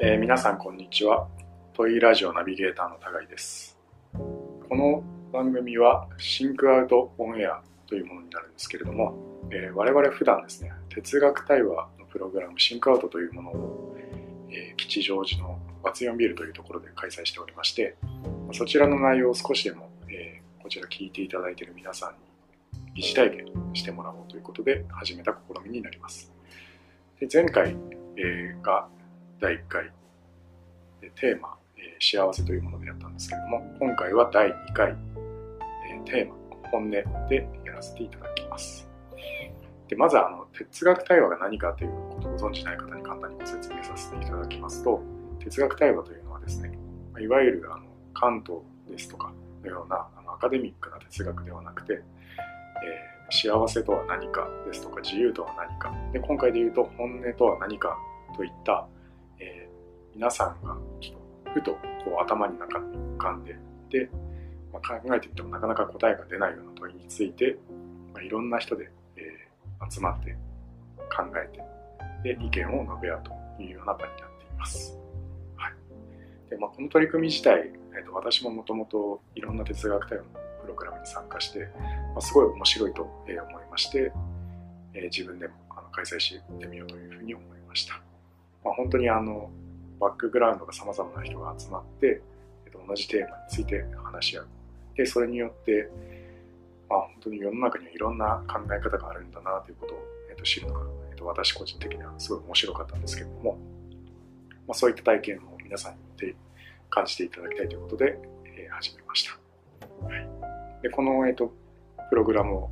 えー、皆さんこんにちは。トイラジオナビゲーターの高井です。この番組はシンクアウトオンエアというものになるんですけれども、えー、我々普段ですね哲学対話のプログラムシンクアウトというものを、えー、吉祥寺のバツヨンビルというところで開催しておりましてそちらの内容を少しでも、えー、こちら聞いていただいている皆さんに疑似体験してもらおうということで始めた試みになります。で前回、え、が第1回。テーマ、え、幸せというものでやったんですけれども今回は第2回、え、テーマ本音でやらせていただきます。でまずあの哲学対話が何かということをご存じない方に簡単にご説明させていただきますと哲学対話というのはですねいわゆるあの関東ですとかのようなあのアカデミックな哲学ではなくて、えー、幸せとは何かですとか自由とは何か。で今回で言うと本音とは何かといったえ皆さんがちょっとふとこう頭に中に浮かんでで、まあ、考えてみてもなかなか答えが出ないような問いについて、まあ、いろんな人で、えー、集まって考えてで意見を述べ合うというような場になっています。はいでまあ、この取り組み自体、えーと、私ももともといろんな哲学対応のプログラムに参加して、まあ、すごい面白いと思いまして、えー、自分でもあの開催してみようというふうに思いました。まあ、本当にあのバックグラウンドが様々な人が集まって、えっと、同じテーマについて話し合う。で、それによって、まあ、本当に世の中にはいろんな考え方があるんだなということを、えっと、知るのが、えっと、私個人的にはすごい面白かったんですけれども、まあ、そういった体験を皆さんによって感じていただきたいということで、えー、始めました。はい、でこの、えっと、プログラムを、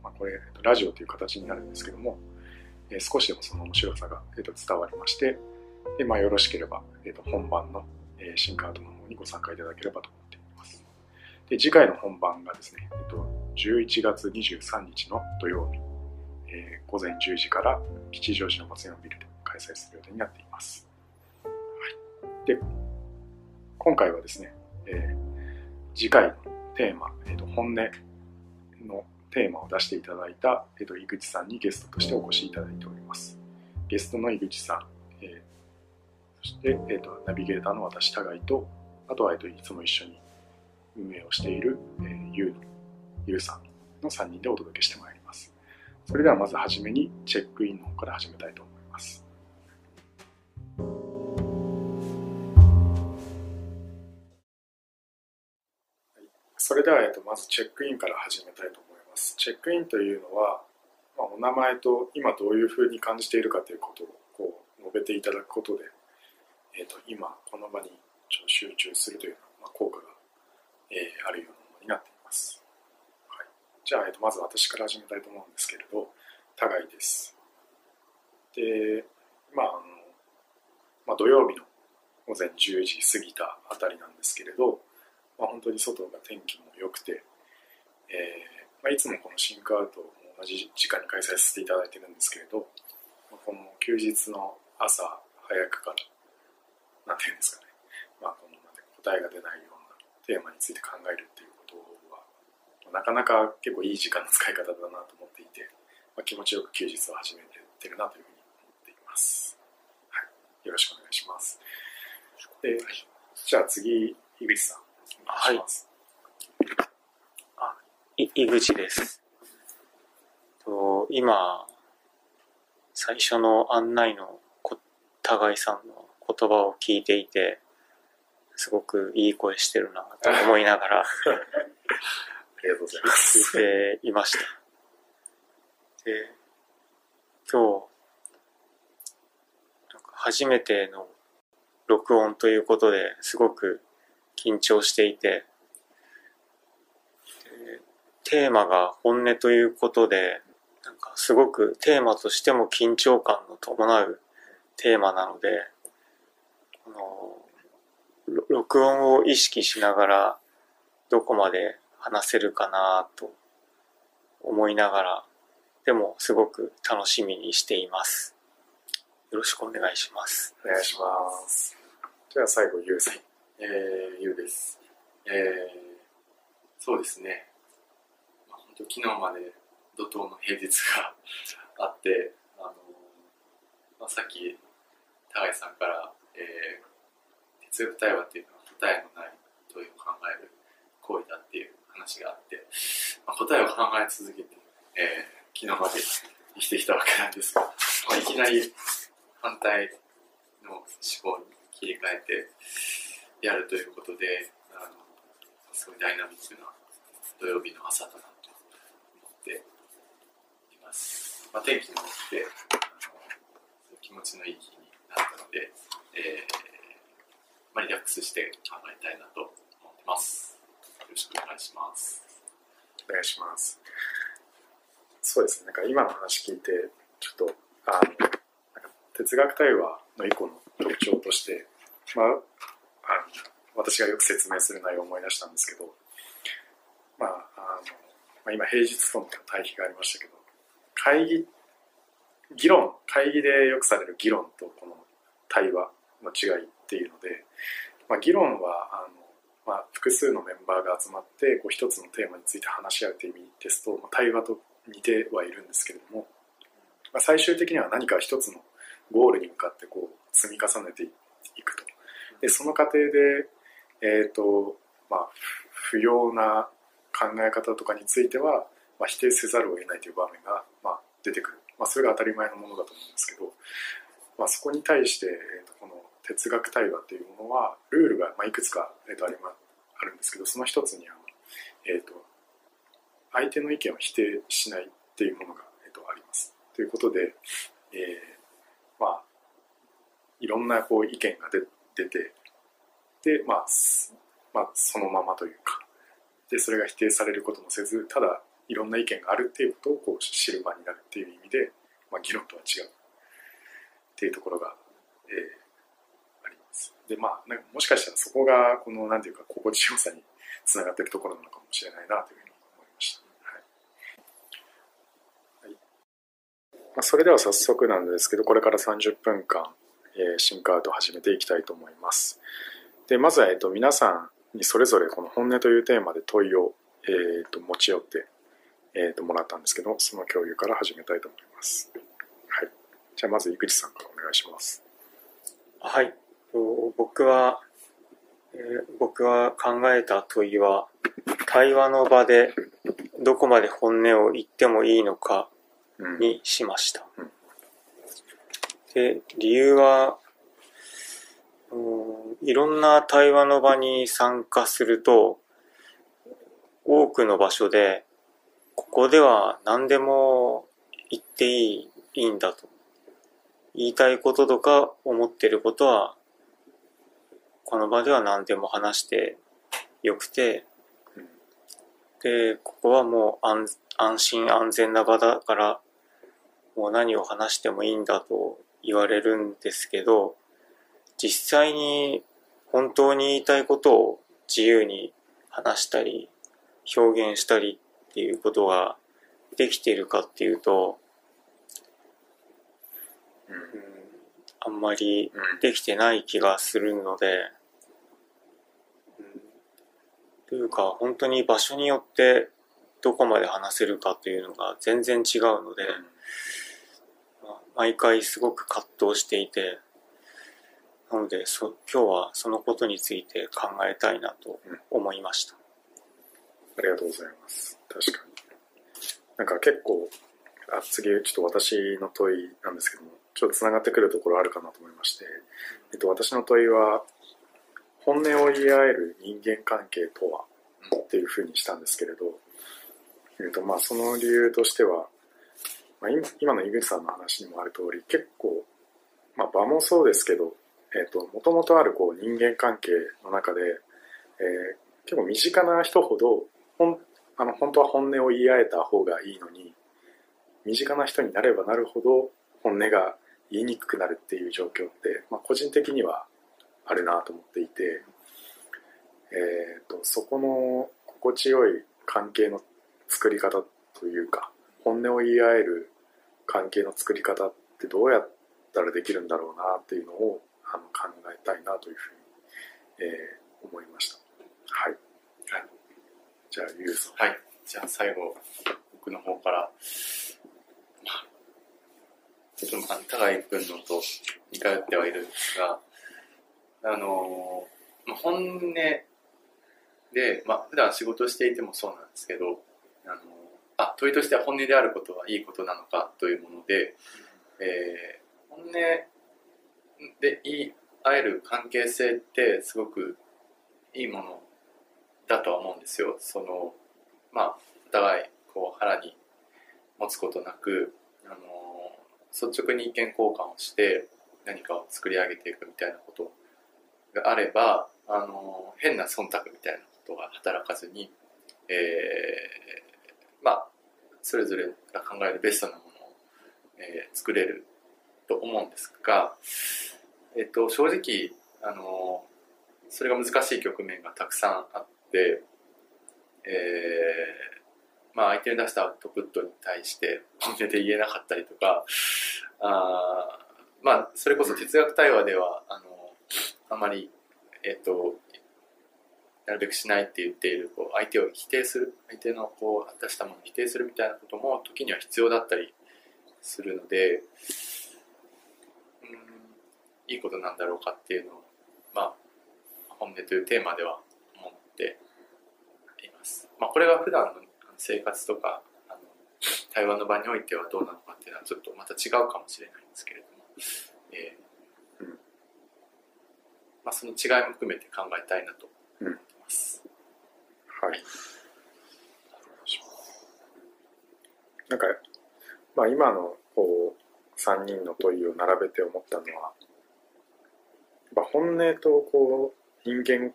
まあ、これ、えっと、ラジオという形になるんですけども、え、少しでもその面白さが、えっと、伝わりまして、で、まあ、よろしければ、えー、と本番の、え、新カードの方にご参加いただければと思っています。で、次回の本番がですね、えー、と11月23日の土曜日、え、午前10時から吉祥寺の松山ビルで開催する予定になっています。はい、で、今回はですね、え、次回のテーマ、えー、と本音のテーマを出していただいた、えー、と井口さんにゲストとしてお越しいただいております。ゲストの井口さん、えーそして、えーと、ナビゲーターの私、互いと、あとは、えーと、いつも一緒に運営をしている、えー、ゆうの、ゆうさんの3人でお届けしてまいります。それではまずはじめにチェックインの方から始めたいと思います。それでは、えーと、とまずチェックインから始めたいと思います。チェックインというのは、まあ、お名前と今どういうふうに感じているかということをこう述べていただくことでえーと、今この場に集中するという、まあ、効果が、えー、あるようなものになっています。はい、じゃあ、えーと、まず私から始めたいと思うんですけれど、互いです。で、まあ、あのまあ、土曜日の午前10時過ぎたあたりなんですけれど、まあ、本当に外が天気も良くて、えまあ、いつもこのシンクアウトも同じ時間に開催させていただいてるんですけれど、まあ、この休日の朝早くからなんていうんですかね、まあ、この答えが出ないようなテーマについて考えるっていうことは、なかなか結構いい時間の使い方だなと思っていて、まあ、気持ちよく休日を始めてってるなというふうに思っています。はい。よろしくお願いします。で、じゃあ次、井口さん、お願いします。はい、あ、井口です。と今、最初の案内の互いさんの言葉を聞いていて、すごくいい声してるなと思いながらありがとうございます。聞いていました。で、今日、初めての録音ということですごく緊張していて、テーマが本音ということで、なんかすごくテーマとしても緊張感の伴うテーマなので、あの、録音を意識しながら、どこまで話せるかなと思いながら、でもすごく楽しみにしています。よろしくお願いします。お願いします。じゃあ最後、ゆうさん。えー、ゆうです。えー、そうですね。昨日まで怒涛の平日が あって、あの、まあ、さっき、高井さんからえー、哲学対話っていうのは答えのない問いを考える行為だっていう話があって、まあ、答えを考え続けて、えー、昨日まで生きてきたわけなんですが、まあ、いきなり反対の思考に切り替えてやるということで、あのすごいダイナミックな土曜日の朝だなます。まあ、天気も良くてあの、気持ちのいい日になったので、えーまあ、リラックスして考えたいなと思ってます。よろしくお願いします。お願いします。そうですね、なんか今の話聞いて、ちょっと、あの、なんか哲学対話の一個の特徴として、まあ、あの私がよく説明する内容を思い出したんですけど、まあ、あの、まあ、今平日との対比がありましたけど、会議、議論、会議でよくされる議論とこの対話の違いっていうので、まあ、議論は、あの、まあ、複数のメンバーが集まってこう一つのテーマについて話し合うという意味ですと、まあ、対話と似てはいるんですけれども、まあ、最終的には何か一つのゴールに向かってこう積み重ねていくと。でその過程で、えーとまあ、不要な考え方とかについては、まあ、否定せざるを得ないという場面が、出てくる、まあ、それが当たり前のものだと思うんですけど、まあ、そこに対して、えーと、この哲学対話というものはルールが、まあ、いくつか、えーとありまあるんですけどその一つには、えーと、相手の意見を否定しないっていうものが、えーと、あります。ということで、えー、まあいろんなこう意見が出てで、まあ、まあそのままというか。でそれが否定されることもせずただいろんな意見があるっていうことをこう知る場になるっていう意味で、まあ、議論とは違うっていうところが、えー、あります。でまあなんかもしかしたらそこがこのなんていうか心地よさにつながっているところなのかもしれないなというふうに思いました。はいはいまあ、それでは早速なんですけどこれから30分間、えー、シンクアウトを始めていきたいと思います。でまずは、えっと、皆さんにそれぞれこの本音というテーマで問いを、えー、と持ち寄って、えー、ともらったんですけどその共有から始めたいと思います。はい、じゃあまず井口さんからお願いします。はい。僕は、えー、僕は考えた問いは対話の場でどこまで本音を言ってもいいのかにしました。うんうん、で理由はいろんな対話の場に参加すると、多くの場所で、ここでは何でも言っていい、いいんだと。言いたいこととか思ってることは、この場では何でも話してよくて、で、ここはもう安安心安全な場だから、もう何を話してもいいんだと言われるんですけど、実際に本当に言いたいことを自由に話したり表現したりっていうことができているかっていうと、うん、あんまりできてない気がするので、うん、というか本当に場所によってどこまで話せるかというのが全然違うので、まあ、毎回すごく葛藤していて、なのでそ今日はそのことについて考えたいなと思いました、ありがとうございます。確かに。なんか結構あ次ちょっと私の問いなんですけどもちょっとつながってくるところあるかなと思いまして、えっと、私の問いは本音を言い合える人間関係とはっていうふうにしたんですけれど、えっとまあ、その理由としては、まあ、今の井口さんの話にもある通り結構、まあ、場もそうですけどえーと、もともとあるこう人間関係の中で、えー、結構身近な人ほどほんあの本当は本音を言い合えた方がいいのに身近な人になればなるほど本音が言いにくくなるっていう状況って、まあ、個人的にはあるなと思っていて、えーと、とそこの心地よい関係の作り方というか本音を言い合える関係の作り方ってどうやったらできるんだろうなっていうのをあの考えたいなというふうに、えー、思いました。はい。じゃあ、ゆうさん。はい。じゃあ、最後、僕の方から、ちょっと、高井君のと似通ってはいるんですが、あのまあ本音で、まあ普段仕事していてもそうなんですけど、あのあ問いとしては本音であることはいいことなのかというもので、えー、本音で言い合える関係性ってすごくいいものだとは思うんですよ。そのまあお互いこう腹に持つことなく、あの率直に意見交換をして何かを作り上げていくみたいなことがあれば、あの変な忖度みたいなことが働かずに、えー、まあそれぞれが考えるベストなものを、えー、作れると思うんですが、えっ、と、正直、あのそれが難しい局面がたくさんあって、えー、まあ相手に出したアウトプットに対して本音で言えなかったりとか、あまあそれこそ哲学対話では、あのあまり、えっ、と、なるべくしないって言っているこう相手を否定する相手のこう出したものを否定するみたいなことも時には必要だったりするのでうんいいことなんだろうかっていうのをまあ本音というテーマでは思ってまあ、これが普段の生活とかあの対話の場においてはどうなのかっていうのはちょっとまた違うかもしれないんですけれども、えーうんまあ、その違いも含めて考えたいなと思ってます。はい。なんか、まあ今のこう、3人の問いを並べて思ったのは、本音とこう、人間、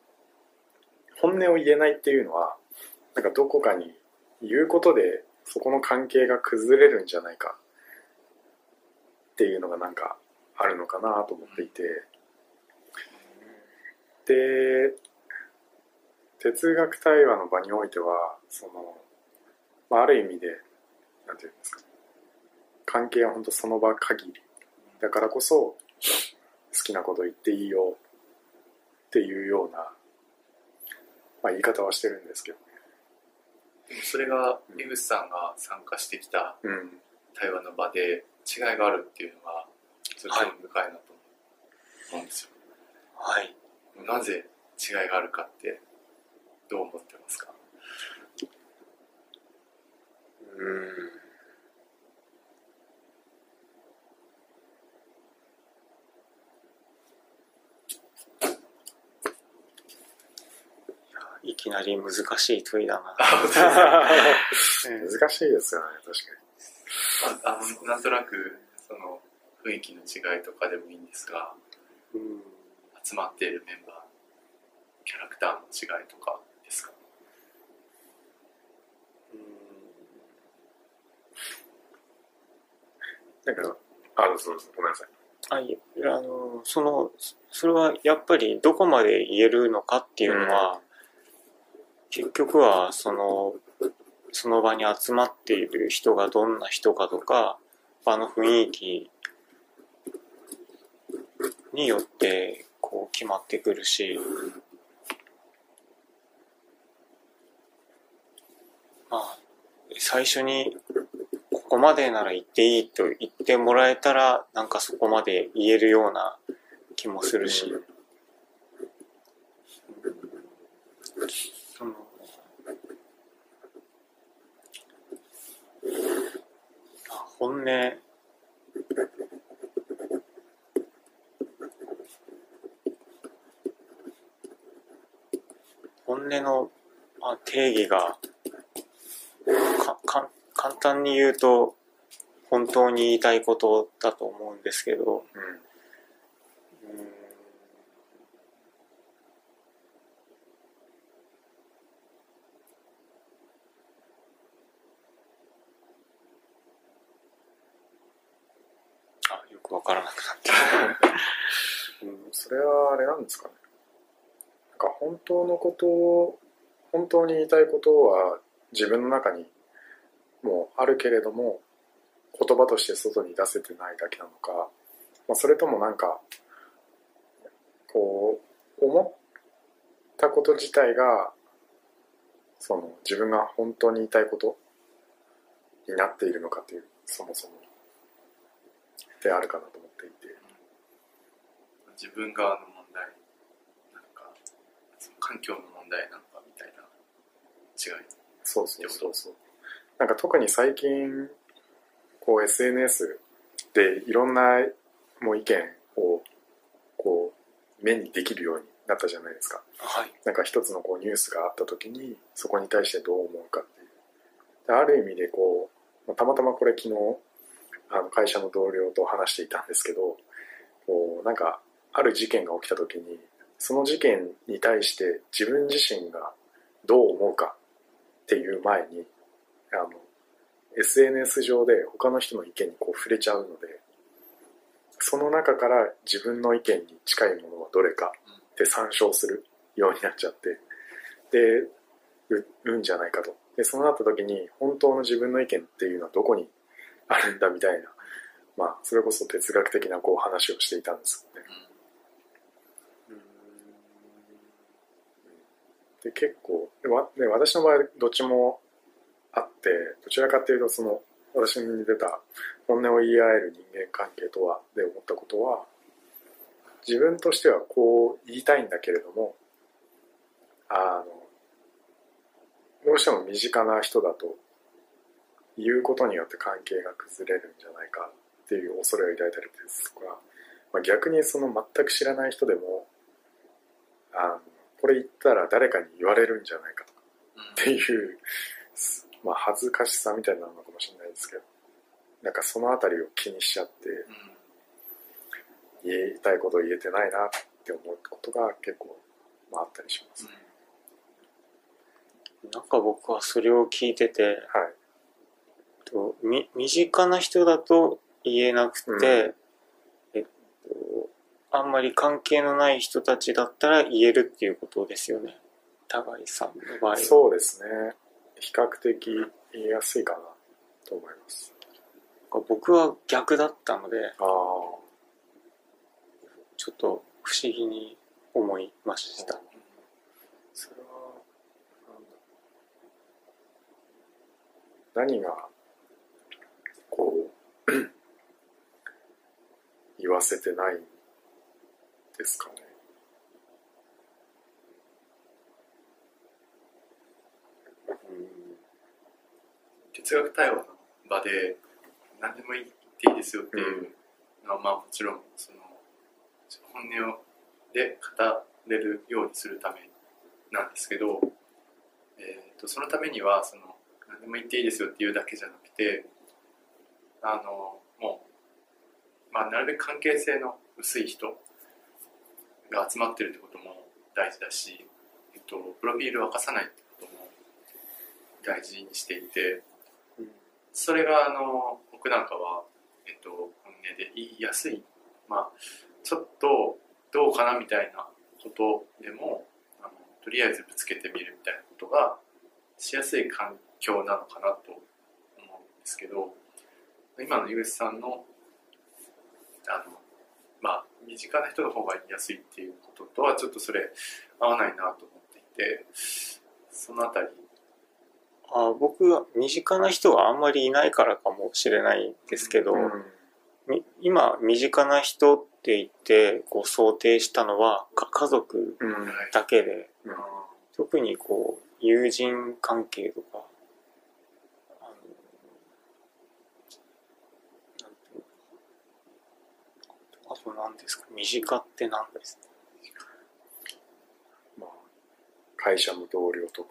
本音を言えないっていうのは、なんかどこかに言うことで、そこの関係が崩れるんじゃないか。っていうのがなんかあるのかなと思っていて、で、哲学対話の場においてはその、まあ、ある意味でなんていうんですか。関係は本当その場限り。だからこそ好きなこと言っていいよっていうような、まあ、言い方はしてるんですけど。でもそれが井口さんが参加してきたうん、対話の場で違いがあるっていうのがちょっと興味深いなと思うんですよ。はい。なぜ違いがあるかってどう思ってますか？うん。いきなり難しい問いだな。難しいですよね確かああのなんとなくその雰囲気の違いとかでもいいんですがうん。集まっているメンバーキャラクターの違いとかですか？になんかあのそうそうごめんなさい。あいあのそのそれはやっぱりどこまで言えるのかっていうのは、結局はそのその場に集まっている人がどんな人かとか場の雰囲気によってこう決まってくるしまあ最初にここまでなら言っていいと言ってもらえたらなんかそこまで言えるような気もするし、そのあ本音。本音の定義がかか簡単に言うと本当に言いたいことだと思うんですけど、うんうんあよくわからなくなって うん、それはあれなんですかね。なんか本当のことを、本当に言いたいことは自分の中にもうあるけれども、言葉として外に出せてないだけなのか、まあ、それともなんか、こう、思ったこと自体が、その自分が本当に言いたいことになっているのかという、そもそも、であるかなと思っていて。自分側の問題環境の問題なのかみたいな違いそうそうそうそうなんか特に最近こう SNS でいろんなもう意見をこう目にできるようになったじゃないですかはい。なんか一つのこうニュースがあった時にそこに対してどう思うかっていうである意味でこうまあたまたまこれ昨日あの会社の同僚と話していたんですけどこうなんかある事件が起きた時にその事件に対して自分自身がどう思うかっていう前にあの SNS 上で他の人の意見にこう触れちゃうのでその中から自分の意見に近いものはどれかって参照するようになっちゃってでううんじゃないかと。でそうなった時に本当の自分の意見っていうのはどこにあるんだみたいな。まあそれこそ哲学的なこう話をしていたんですよね。で結構でわで私の場合どっちもあってどちらかっていうとその私に出た本音を言い合える人間関係とはで思ったことは自分としてはこう言いたいんだけれどもあのどうしても身近な人だと言うことによって関係が崩れるんじゃないかっていう恐れを抱いたりですとか、まあ、逆にその全く知らない人でもあのこれ言ったら誰かに言われるんじゃないかとかっていう、まあ、恥ずかしさみたいなのかもしれないですけどなんかそのあたりを気にしちゃって言いたいことを言えてないなって思うことが結構、まあ、あったりします、なんか僕はそれを聞いてて、はいとみ身近な人だと言えなくて、えっと、あんまり関係のない人たちだったら言えるっていうことですよね。高井さんの場合は。そうですね比較的言いやすいかなと思います僕は逆だったので、ちょっと不思議に思いました。それは何がこう言わせてないんですかね。哲学対話の場で何でも言っていいですよっていうのは、まあもちろんその本音をで語れるようにするためなんですけど、えー、とそのためにはその何でも言っていいですよっていうだけじゃなくてあのまあ、なるべく関係性の薄い人が集まってるってことも大事だし、えっと、プロフィールを明かさないってことも大事にしていてそれがあの僕なんかは、えっと、本音で言いやすい、まあ、ちょっとどうかなみたいなことでもあのとりあえずぶつけてみるみたいなことがしやすい環境なのかなと思うんですけど今の井口さんのあのまあ身近な人の方が言いやすいっていうこととはちょっとそれ合わないなと思っていてそのあたり。あ僕は身近な人はあんまりいないからかもしれないんですけど、うん。み今身近な人って言ってこう想定したのはか家族うん。だけでうん。特にこう友人関係とかあのなんていうのあと何ですか。身近って何ですまあ会社の同僚とか。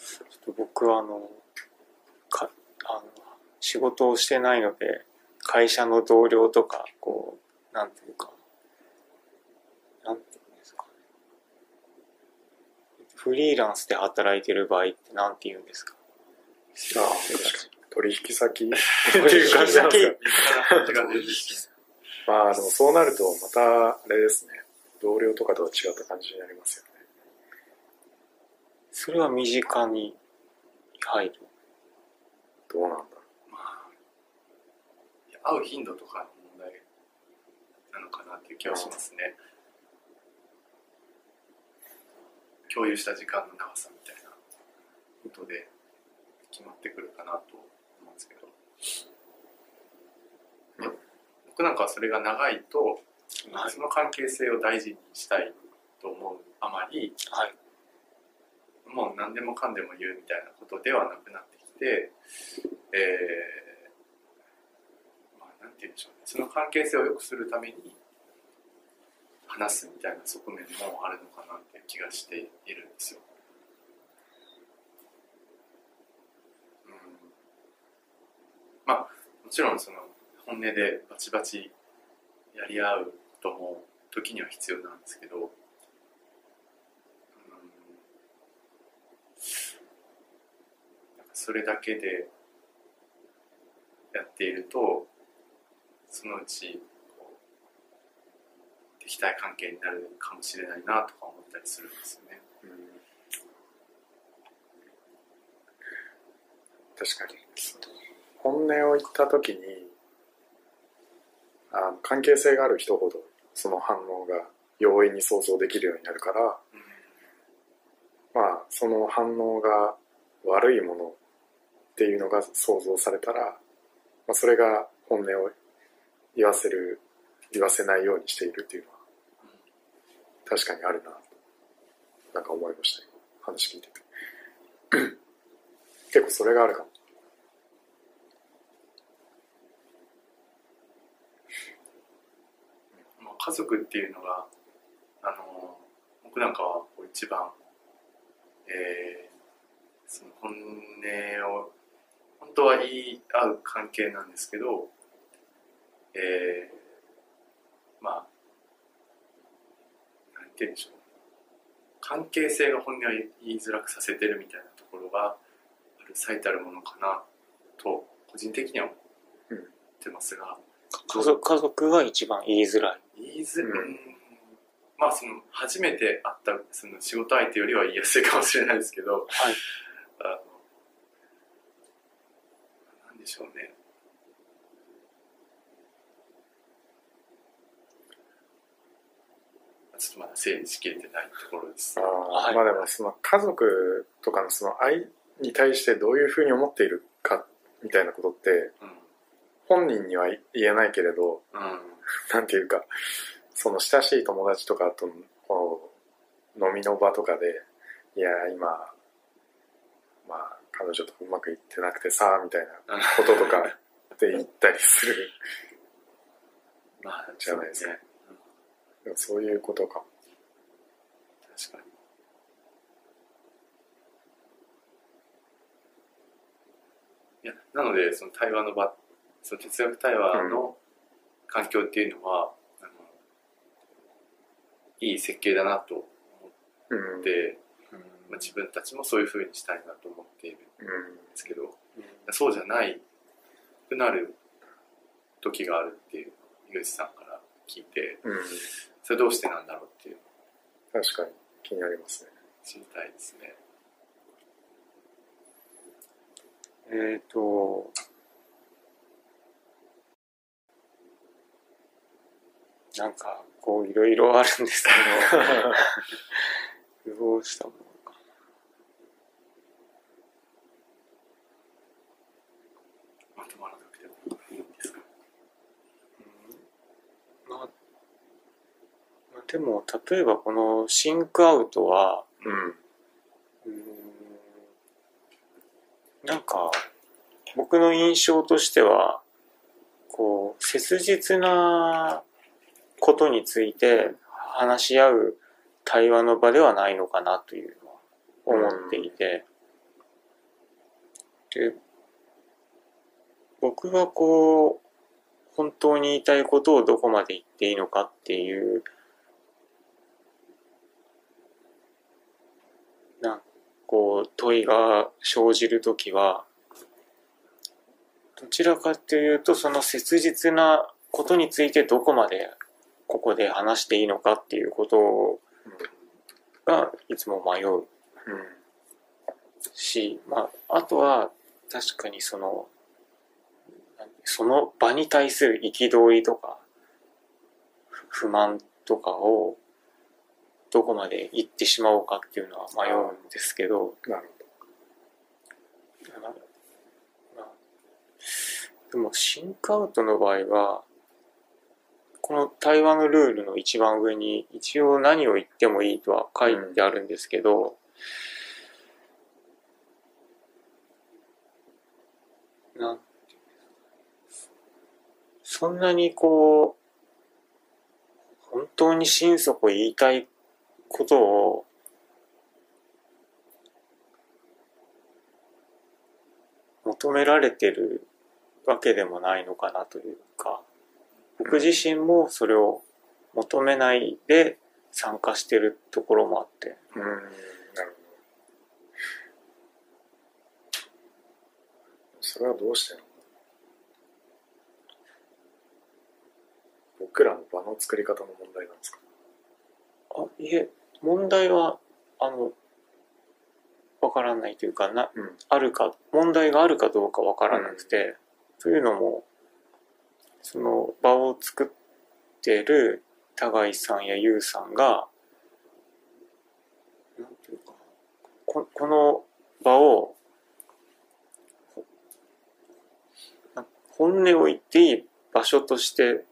ちょっと僕はあのかあの仕事をしてないので会社の同僚とかこうなんていうかなんていうんですかね。フリーランスで働いてる場合ってなんて言うんですか？ああ確かに取引先。っていう感じなんですかまあでもそうなるとまたあれですね。同僚とかとは違った感じになりますよね。それは身近に入る。どうなんだろまあ会う頻度とかの問題なのかなっていう気はしますね。共有した時間の長さみたいなことで決まってくるかなと思うんですけどいや僕なんかはそれが長いとはいその関係性を大事にしたいと思うあまりはい。もう何でもかんでも言うみたいなことではなくなってきて、えーまあ、なんて言うんでしょうねその関係性を良くするために話すみたいな側面もあるのかなっていう気がしているんですよ。うん、まあもちろんその本音でバチバチやり合うことも時には必要なんですけど、うんそれだけでやっているとそのうちう敵対関係になるかもしれないなとか思ったりするんですよね。確かに本音を言った時にあの関係性がある人ほどその反応が容易に想像できるようになるからまあその反応が悪いものっていうのが想像されたら、まあ、それが本音を言わせる言わせないようにしているっていうのは確かにあるなとなんか思いました。話聞いてて。結構それがあるかもまあ、家族っていうのがあの僕なんかはこう一番、えーその本音を本当は言い合う関係なんですけど、えーまあなんて言うんでしょう関係性が本音を言いづらくさせてるみたいなところがある最たるものかなと個人的には思ってますが、家族家族が一番言いづらい。言いづらい、うんまあその初めて会ったその仕事相手よりは言いやすいかもしれないですけどはい。あのなんでしょうね。ちょっとまだ整理しきれてないところです。はい。まあでもその家族とかのその愛に対してどういうふうに思っているかみたいなことってうん。本人には言えないけれどうん なんていうかその親しい友達とかとのこう飲みの場とかでいや今まあ彼女とうまくいってなくてさみたいな こととかって言ったりする。まあじゃないですか。そうね。そういうことか。も確かに。いやなのでその対話の場その哲学対話の環境っていうのは、あのいい設計だなと思うん。って、まあ、自分たちもそういうふうにしたいなと思っているんうんですけどそうじゃないくなる時があるっていう井口さんから聞いてうん。それどうしてなんだろうっていう。確かに気になりますね。知りたいですね。えっ、と、なんか、こう、いろいろあるんですけど、どうしたものか。まとまらなくてもいいんですか？まあ、まあ、でも、例えばこのシンクアウトは、うん。うーん。なんか、僕の印象としては、こう、切実なことについて話し合う対話の場ではないのかなというのは思っていて、で、僕がこう、本当に言いたいことをどこまで言っていいのかっていう、なんこう、問いが生じるときは、どちらかというと、その切実なことについてどこまでここで話していいのかっていうことがいつも迷う。うんし、まあ、あとは確かにその、何その場に対する憤りとか、不不満とかをどこまで言ってしまおうかっていうのは迷うんですけど、でもシンクアウトの場合は、この対話のルールの一番上に一応何を言ってもいいとは書いてあるんですけど、なんていうんそんなにこう、本当に心底言いたいことを求められてるわけでもないのかなというか、僕自身もそれを求めないで参加してるところもあって。うん、なるほど。それはどうしてなの？僕らの場の作り方の問題なんですか？あ、いえ、問題は、あの、わからないというか、な、うん。あるか、問題があるかどうかわからなくて、というのも、その場を作ってる高井さんや優さんが、なんていうか、ここの場を、本音を言っていい場所として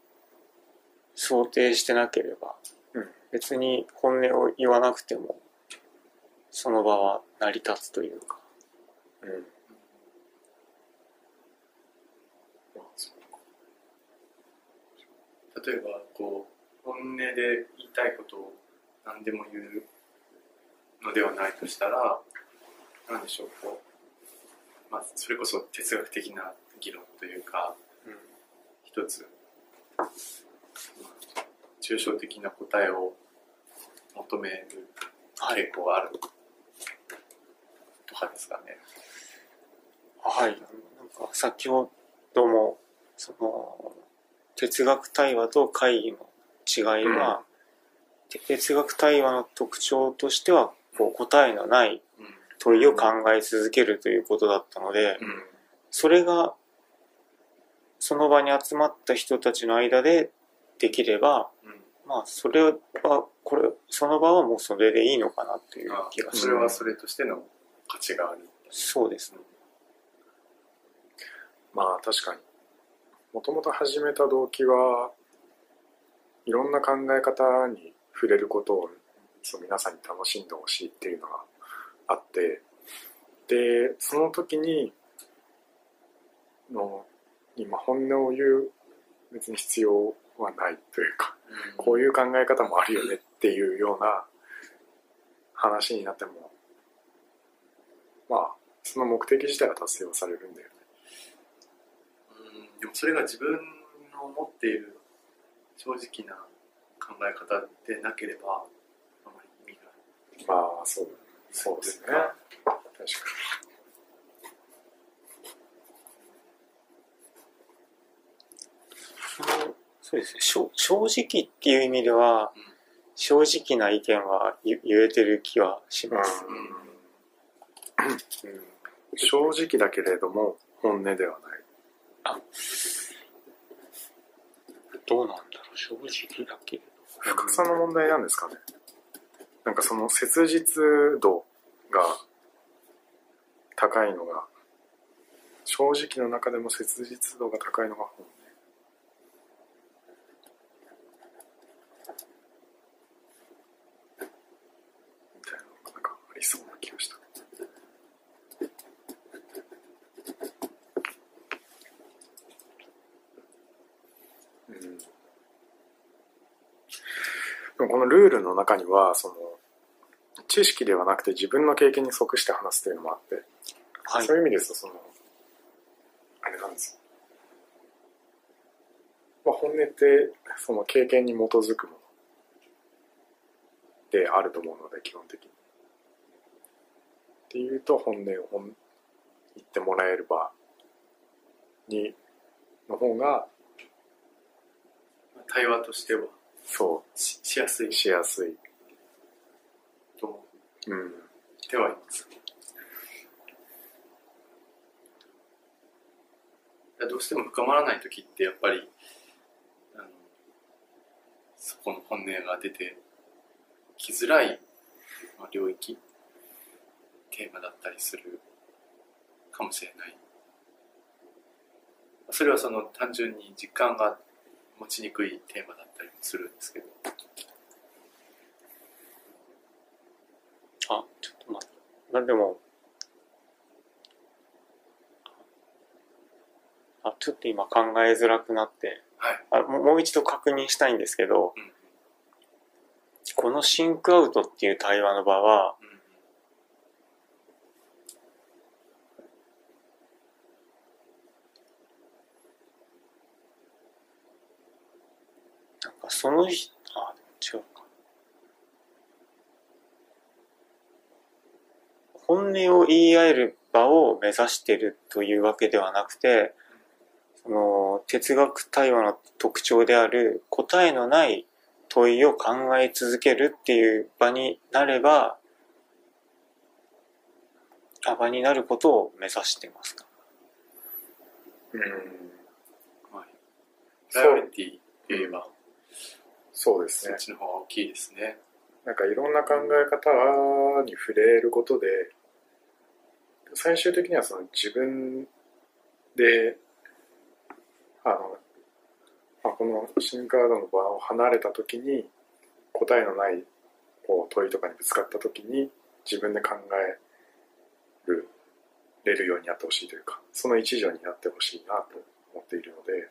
想定してなければ、うん別に本音を言わなくても、その場は成り立つというか、うん。まあ、そうか。例えばこう本音で言いたいことを何でも言うのではないとしたら何でしょうこう、まあ、それこそ哲学的な議論というか一つ、まあ抽象的な答えを求める傾向があるとかですかね。はい。なんか先ほども、その、哲学対話と会議の違いは、て哲学対話の特徴としては、こう答えのないうん問いを考え続けるということだったので、うんそれが、その場に集まった人たちの間でできれば、うんまあ、それは、これ、その場はもうそれでいいのかなというあ気がしそれはそれとしての価値がある。そうですね。まあ、確かに。もともと始めた動機は、いろんな考え方に触れることをそう皆さんに楽しんでほしいっていうのがあって、で、その時に、の、今本音を言う別に必要はないというか、こういう考え方もあるよねっていうような話になっても、まあ、その目的自体は達成はされるんだよでもそれが自分の持っている正直な考え方でなければあまり意味がまあ、そう、そうですね。確かそのそうですね。しょ正直っていう意味では、うん正直な意見は言言えてる気はします。に。正直だけれども、本音ではない。あどうなんだろう、正直だけれど。深さの問題なんですかね。なんかその切実度が高いのが、正直の中でも切実度が高いのが本音。みたいなのがなんかありそうな気がした。うんでもこのルールの中には、その、知識ではなくて自分の経験に即して話すというのもあって、はいそういう意味ですと、その、あれなんですよ。まあ、本音って、その経験に基づくものであると思うので、基本的に。っていうと、本音を本言ってもらえる場に、の方が、対話としてはそししやすう、いしやすい。と思うん。ってはいます。どうしても深まらない時ってやっぱりあのそこの本音が出てきづらいまあ領域テーマだったりするかもしれないそれはその単純に実感が持ちにくいテーマだったりもするんですけど。あ、ちょっと待って。まあでも、あ、ちょっと今考えづらくなって、はい、あもうもう一度確認したいんですけど、うん。このシンクアウトっていう対話の場は、うんうんなんかその人、あ、違うか。本音を言い合える場を目指してるというわけではなくて、その哲学対話の特徴である答えのない問いを考え続けるっていう場になれば、あ場になることを目指してますか？うんはい、プライオリティで言えば、そうですねそっちの方が大きいですね。なんかいろんな考え方に触れることで最終的にはその自分であの、まあ、この新カードの場を離れた時に答えのないこう問いとかにぶつかった時に自分で考えるれるようになってほしいというかその一助になってほしいなと思っているので、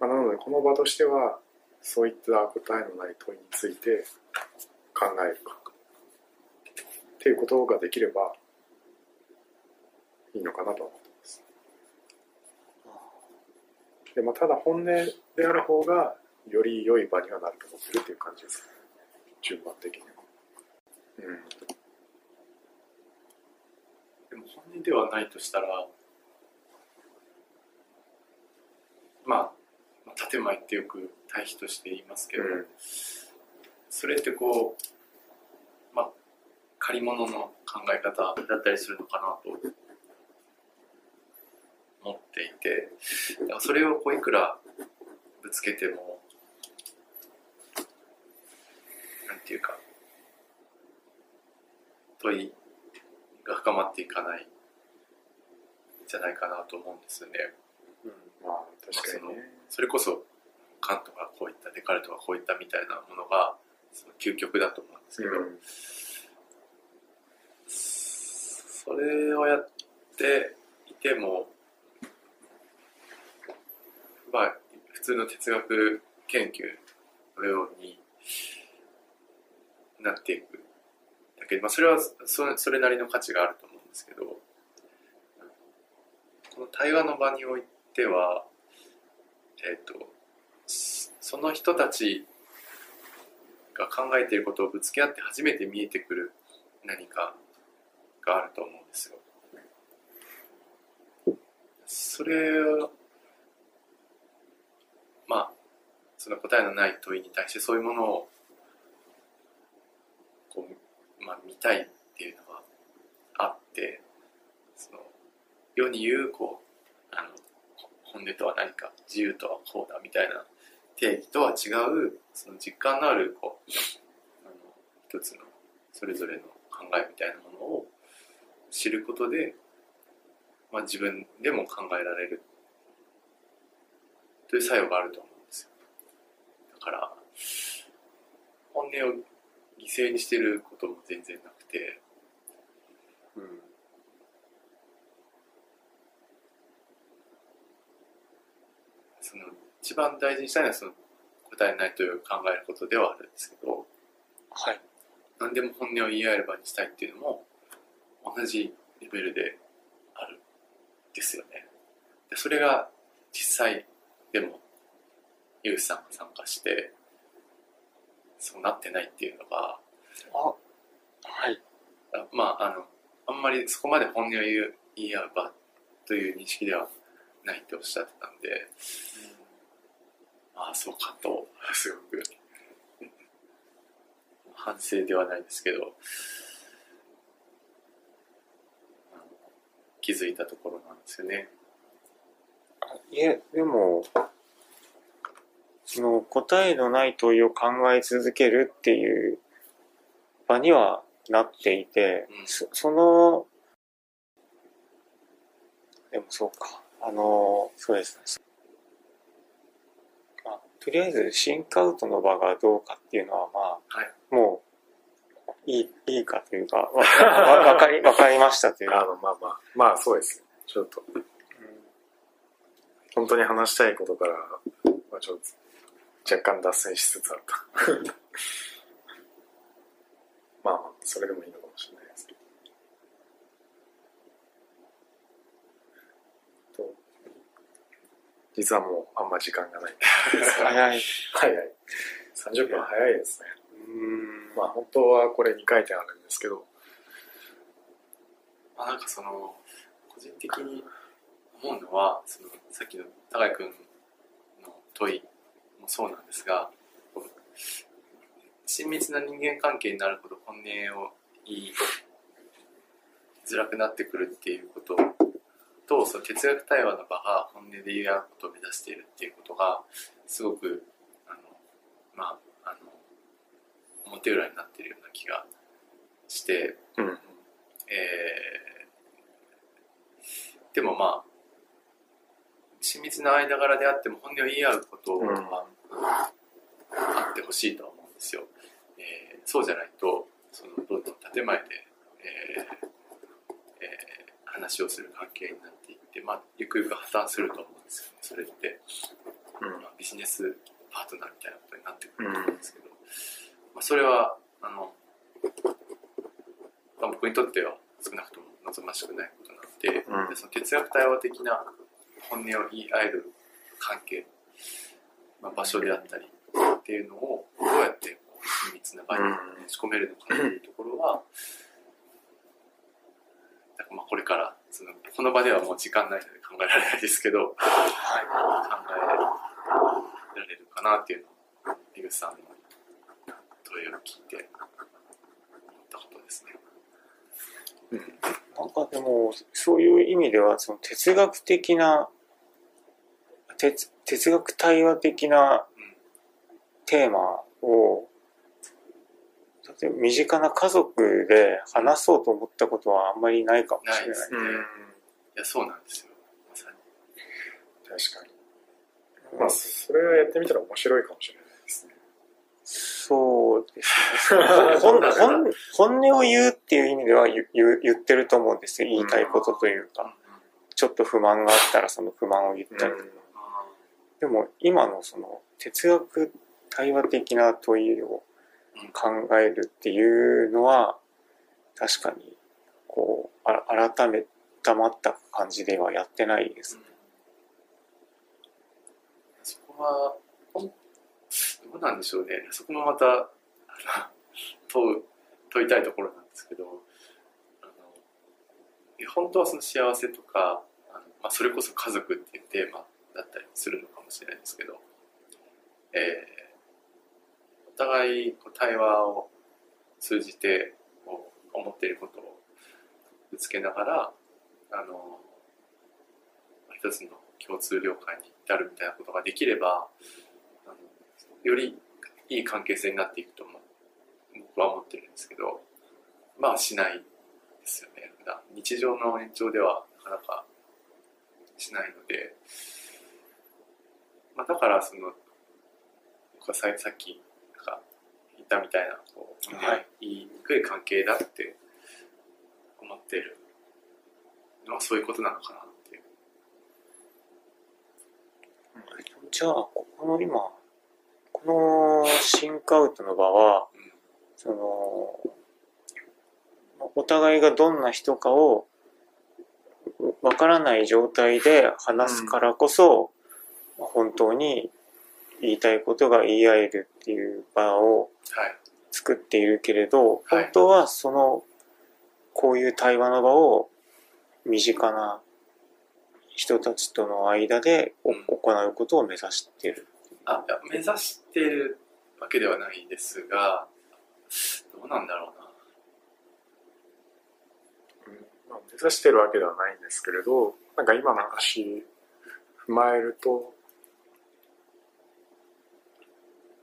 まあ、なのでこの場としてはそういった答えのない問いについて考えるか。っていうことができればいいのかなと思ってます。で、まあ、ただ本音である方がより良い場にはなると思ってるっていう感じです。ね順番的には。うん。でも本音ではないとしたら、まあ、まあ建前ってよく対比として言いますけど、うんそれってこう、まあ、借り物の考え方だったりするのかなと思っていて、だからそれをこういくらぶつけても、なんていうか、問いが深まっていかないんじゃないかなと思うんですよね。まあ確かにねそれこそカントがこういったデカルトがこういったみたいなものがその究極だと思うんですけど、うん。それをやっていてもまあ普通の哲学研究のようになっていくだけど、まあ、それはそそれなりの価値があると思うんですけどこの対話の場においてはえっ、とその人たちが考えていることをぶつけ合って初めて見えてくる何かがあると思うんですよ。それまあその答えのない問いに対してそういうものをこう、まあ、見たいっていうのはあってその世に言うこうあの本音とは何か自由とはこうだみたいな定義とは違うその実感のあるこうあの一つのそれぞれの考えみたいなものを知ることで、まあ、自分でも考えられるという作用があると思うんですよ。だから本音を犠牲にしてることも全然なくてうんその一番大事にしたいのはその答えないという考えることではあるんですけどはい。何でも本音を言い合える場にしたいっていうのも同じレベルであるんですよねでそれが実際でもユースさんが参加してそうなってないっていうのがあ、はい。あまああのあんまりそこまで本音を言う言い合う場という認識ではないっておっしゃってたんでああそうかとすごく反省ではないですけど気づいたところなんですよね。いえ、でも、その答えのない問いを考え続けるっていう場にはなっていて、うんそその、でもそうか、あの、そうですね。あとりあえずシンクアウトの場がどうかっていうのはまあ、はい。もういいいいかというかわかり わかりましたというか、あの、まあまあ、まあそうです。ちょっと、本当に話したいことから、まあちょっと、若干脱線しつつあった。ま あまあ、それでもいいのかもしれないですけど。と実はもうあんま時間がない。早い 早い。30分早いですね。うんまあ本当はこれ2回転あるんですけど、まあ、なんかその個人的に思うのはそのさっきの高井君の問いもそうなんですが親密な人間関係になるほど本音を言いづらくなってくるっていうこととその哲学対話の場が本音で言い合うことを目指しているっていうことがすごくあのまああの表裏になっているような気がしてうん。えーでもまあ親密な間柄であっても本音を言い合うことは、あってほしいとは思うんですよ、えーそうじゃないとそのどんどん建前で、えーえー話をする関係になっていって、まあ、ゆくゆく破綻すると思うんですよね。それって、うん。まあ、ビジネスパートナーみたいなことになってくると思うんですけど、まあ、それはあのまあ、僕にとっては少なくとも望ましくないことなので,、うん。でその哲学対話的な本音を言い合える関係、まあ、場所であったりっていうのをどうやってこう秘密な場に持ち込めるのかっていうところは、だからまあこれからそのこの場ではもう時間ないので考えられないですけど、考えられるかなっていうのを井口さんの問いを聞いて思ったことですね。なんかでもそういう意味ではその哲学的な哲哲学対話的なテーマを身近な家族で話そうと思ったことはあんまりないかもしれない。ないですね。いや、そうなんですよ。まさに。確かに。まあ、それはやってみたら面白いかもしれないですね。そうですね。本本本音を言うっていう意味では言言言ってると思うんですよ。言いたいことというか。ちょっと不満があったらその不満を言ったりとか。でも今のその哲学対話的な問いを考えるっていうのは確かにこうあ改めたまった感じではやってないですね。そこは、どうなんでしょうね。そこもまた、あの問う、問いたいところなんですけど、あの本当はその幸せとか、あのまあ、それこそ家族っていうテーマだったりするのかもしれないですけど、えー互いこう対話を通じてこう思っていることをぶつけながら、あの、一つの共通了解に至るみたいなことができれば、あのよりいい関係性になっていくと思う僕は思ってるんですけど、まあしないですよね。普段日常の延長ではなかなかしないので、まあ、だからその、僕はさっきったみたいな、こう、はい。言いにくい関係だって思ってるのはそういうことなのかなっていう。じゃあここの今このシンクアウトの場はうん。そのお互いがどんな人かをわからない状態で話すからこそ、本当に言いたいことが言い合えるっていう場をはい。作っているけれど、はい本当はそのこういう対話の場を身近な人たちとの間でおうん行うことを目指している。あいや目指してるわけではないですが、どうなんだろうな。うんまあ、目指してるわけではないんですけれど、なんか今の話踏まえると、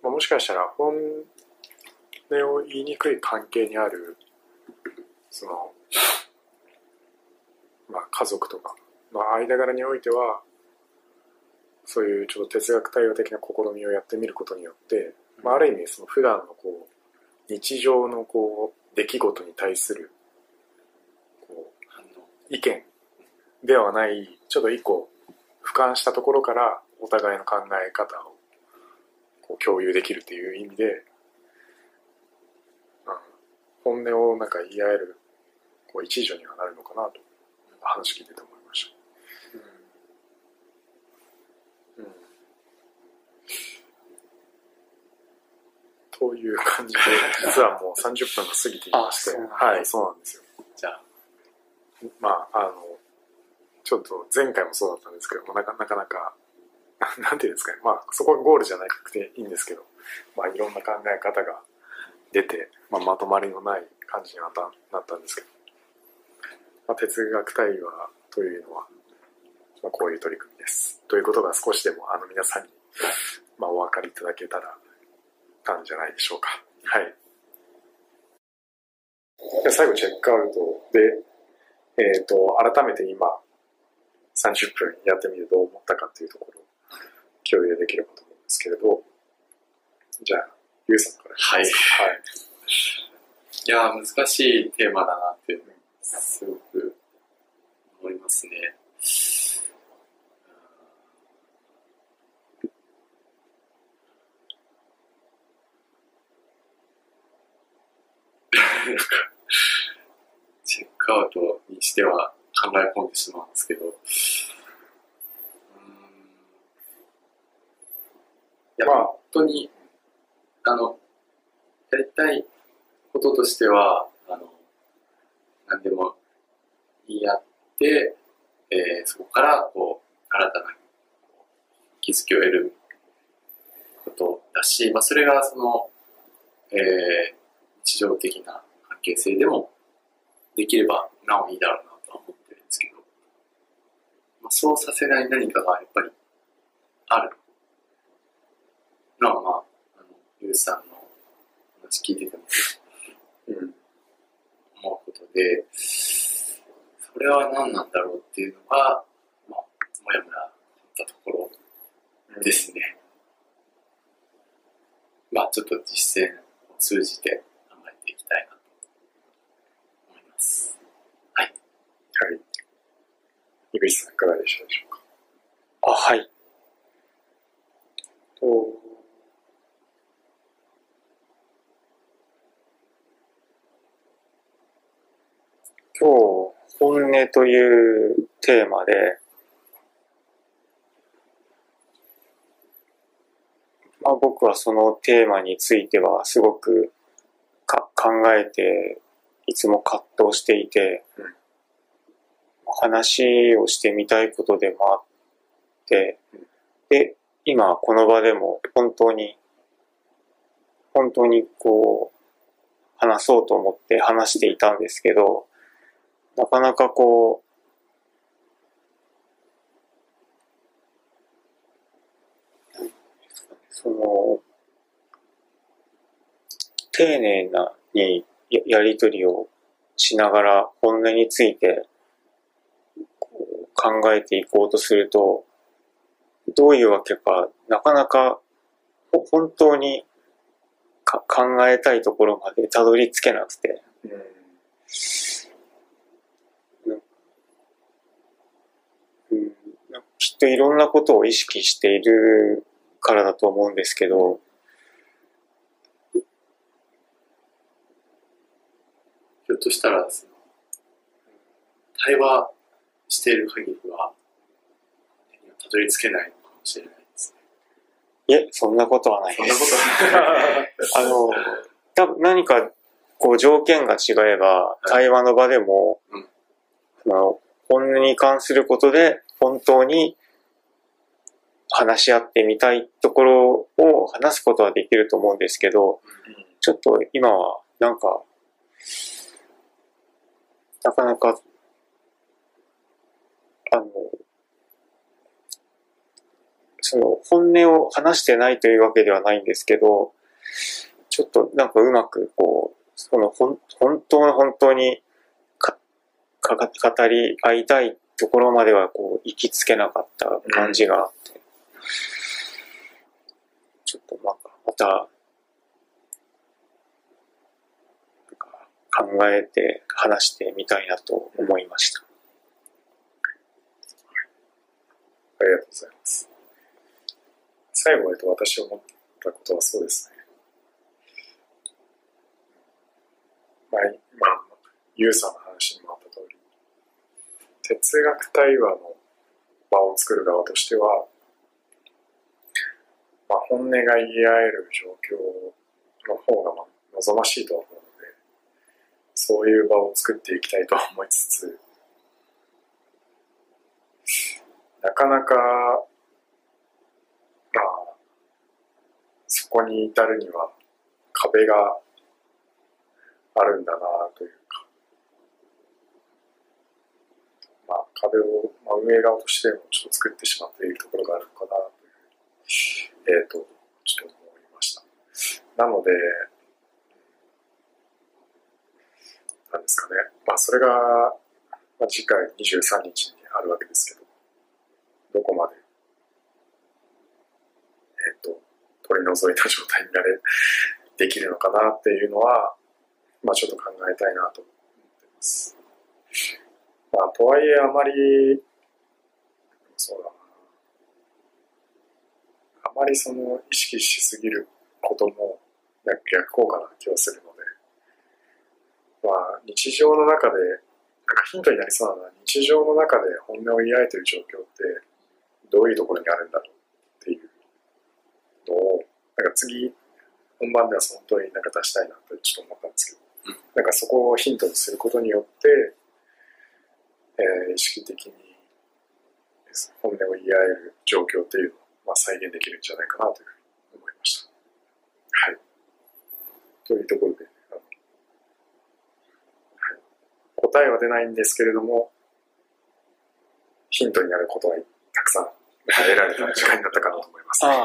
まあ、もしかしたら本音を言いにくい関係にある、その、まあ家族とかの間柄においては、そういうちょっと哲学対話的な試みをやってみることによって、まあ、ある意味その普段のこう日常のこう出来事に対するこう意見ではないちょっと一個俯瞰したところからお互いの考え方をこう共有できるっていう意味で、うん、本音をなんか言い合えるこう一助にはなるのかなと話聞いてて思いました。うんという感じで、実はもう30分が過ぎていまして、はい、そうなんですよ。じゃあまあ、あの、ちょっと前回もそうだったんですけども、なかなかなか、なんていうんですかね、まあ、そこがゴールじゃなくていいんですけど、まあ、いろんな考え方が出て、まあ、まとまりのない感じになったんですけど、まあ、哲学対話というのは、まあ、こういう取り組みです。ということが少しでも、あの、皆さんに、まあ、お分かりいただけたら、たんじゃないでしょうか。はい。で最後、チェックアウトで、えっ、と、改めて今、30分やってみてどう思ったかっていうところ共有できればと思うんですけれど、じゃあ、ゆうさんからはいはい。いやー難しいテーマだなってすごく思いますね。なんかチェックアウトにしては考え込んでしまうんですけど、うーんいや、まあ本当に、あの、やりたいこととしては、あの、何でも言い合って、えーそこから、こう、新たな気づきを得ることだし、まあ、それが、その、えー日常的な関係性でもできれば、なおいいだろうなとは思ってるんですけど、まあ、そうさせない何かがやっぱりある。は、まあ、あの、ゆうさんの話聞いてても、うん、思うことで、それは何なんだろうっていうのが、まあ、もやもやったところですね。まあ、ちょっと実践を通じて考えていきたいなと思います。はい。井口さんいかがでしたでしょうか？あ、はい。と、今日、本音というテーマで、まあ僕はそのテーマについてはすごくか考えて、いつも葛藤していて、話をしてみたいことでもあって、で、今この場でも本当に、本当にこう、話そうと思って話していたんですけど、なかなかこう、その、丁寧なにややりとりをしながら本音について考えていこうとすると、どういうわけか、なかなか本当にか考えたいところまでたどり着けなくて、うん、きっといろんなことを意識しているからだと思うんですけど、ひょっとしたら、対話している限りは、たどり着けないのかもしれないですね。いえ、そんなことはないそんなこです。とはない。あの、多分何かこう条件が違えば、対話の場でも、うんあの本音に関することで本当に話し合ってみたいところを話すことはできると思うんですけど、ちょっと今はなんか、なかなか、あの、その本音を話してないというわけではないんですけど、ちょっとなんかうまくこう、その本本当の本当にかか語り合いたいところまではこう行きつけなかった感じがあって、ちょっとままた、考えて話してみたいなと思いました。ありがとうございます。最後、えっと、私思ったことはそうですね。まあ、今、ユウさんの話にもあった通り、哲学対話の場を作る側としては、まあ、本音が言い合える状況の方が望ましいと思うので、そういう場を作っていきたいと思いつつ、なかなか、まあ、そこに至るには壁があるんだなというか、まあ、壁を、まあ、運営側としてもちょっと作ってしまっているところがあるのかなという、えっ、と、ちょっと思いました。なので、なんですかね、まあ、それが、まあ、次回23日にあるわけですけど、どこまで、えっ、と、取り除いた状態になれ、できるのかなっていうのは、まあちょっと考えたいなと思ってます。まあとはいえあまり、そうだな。まりその意識しすぎることも逆効果な気がするので、まあ日常の中で、なんかヒントになりそうなのは日常の中で本音を言い合えている状況ってどういうところにあるんだろうっていうのを、なんか次、本番では本当になんか出したいなとちょっと思ったんですけど、なんかそこをヒントにすることによって、えー意識的に本音を言い合える状況っていうのを、まあ、再現できるんじゃないかなというふうに思いました。はい。というところで、あのはい、答えは出ないんですけれども、ヒントになることはたくさん得られた時間になったかなと思います。はい。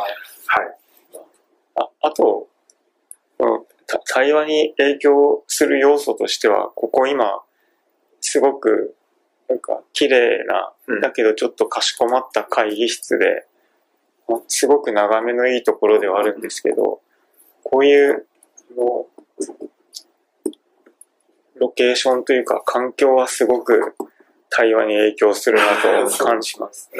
あああと、対話に影響する要素としては、ここ今、すごく、なんか、綺麗な、うんだけどちょっとかしこまった会議室で、すごく眺めのいいところではあるんですけど、こういう、のロケーションというか、環境はすごく対話に影響するなと感じます。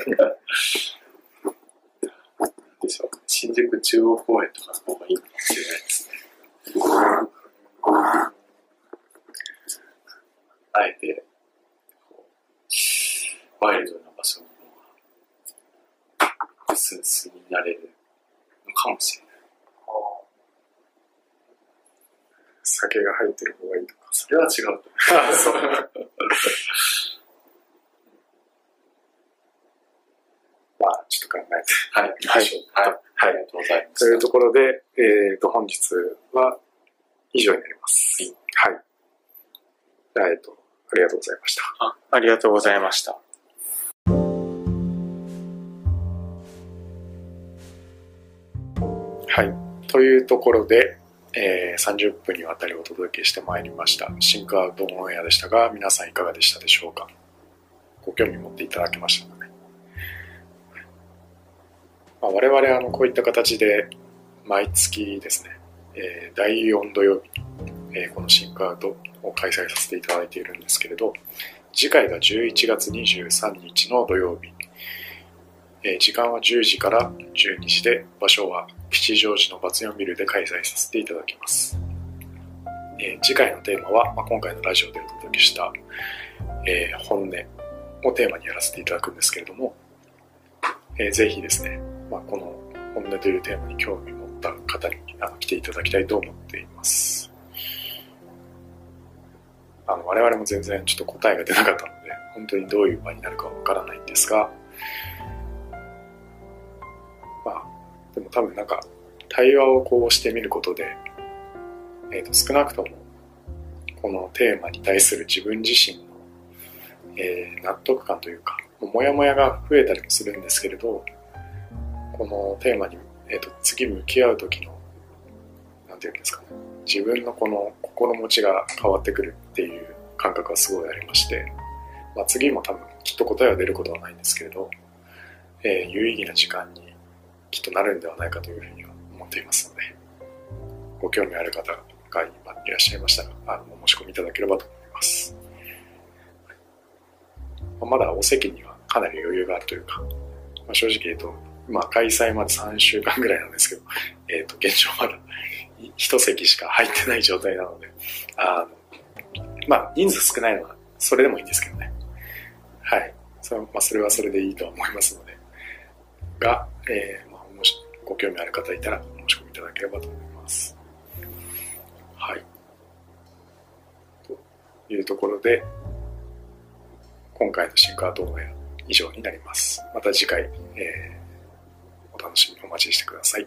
でしょう。新宿中央公園とかの方がいいかもしれないですね。あえて、ワイルドな場所の方が、スンスンになれるのかもしれない。酒が入ってる方がいいとか。それは違うと思うまあ、ちょっと考えてう。はい。みましょう。はい。はいありがとうございます。というところで、えっ、と、本日は以上になります。はい。えっ、と、ありがとうございました。あありがとうございました。はい。というところで、えー30分にわたりお届けしてまいりました。シンクアウトオンエアでしたが、皆さんいかがでしたでしょうか？ご興味持っていただけましたかね？まあ、我々あのこういった形で毎月ですね、えー第4土曜日に、えーこのシンクアウトを開催させていただいているんですけれど、次回が11月23日の土曜日、えー時間は10時から12時で、場所は吉祥寺のバツヨンビルで開催させていただきます。えー次回のテーマは、まあ、今回のラジオでお届けした、えー本音をテーマにやらせていただくんですけれども、えーぜひですね、まあ、この本音というテーマに興味を持った方にあの来ていただきたいと思っています。あの我々も全然ちょっと答えが出なかったので、本当にどういう場になるかわからないんですが、でも多分なんか、対話をこうしてみることで、えー、と少なくとも、このテーマに対する自分自身の、えー納得感というか、もやもやが増えたりもするんですけれど、このテーマに、えー、と次向き合う時の、なんていうんですかね、自分のこの心持ちが変わってくるっていう感覚がすごいありまして、まあ、次も多分きっと答えは出ることはないんですけれど、えー有意義な時間にきっとなるんではないかというふうには思っていますので、ご興味ある方が今いらっしゃいましたら、あの、お申し込みいただければと思います。まだお席にはかなり余裕があるというか、まあ、正直言うと、まあ開催まで3週間ぐらいなんですけど、えっ、と、現状まだ一席しか入ってない状態なので、あの、まあ人数少ないのはそれでもいいんですけどね。はい。そ,、まあ、それはそれでいいと思いますので。が、えー、ご興味ある方いたらお申し込みいただければと思います。はい。というところで、今回のシンクアートオンエア以上になります。また次回、えー、お楽しみお待ちしてください。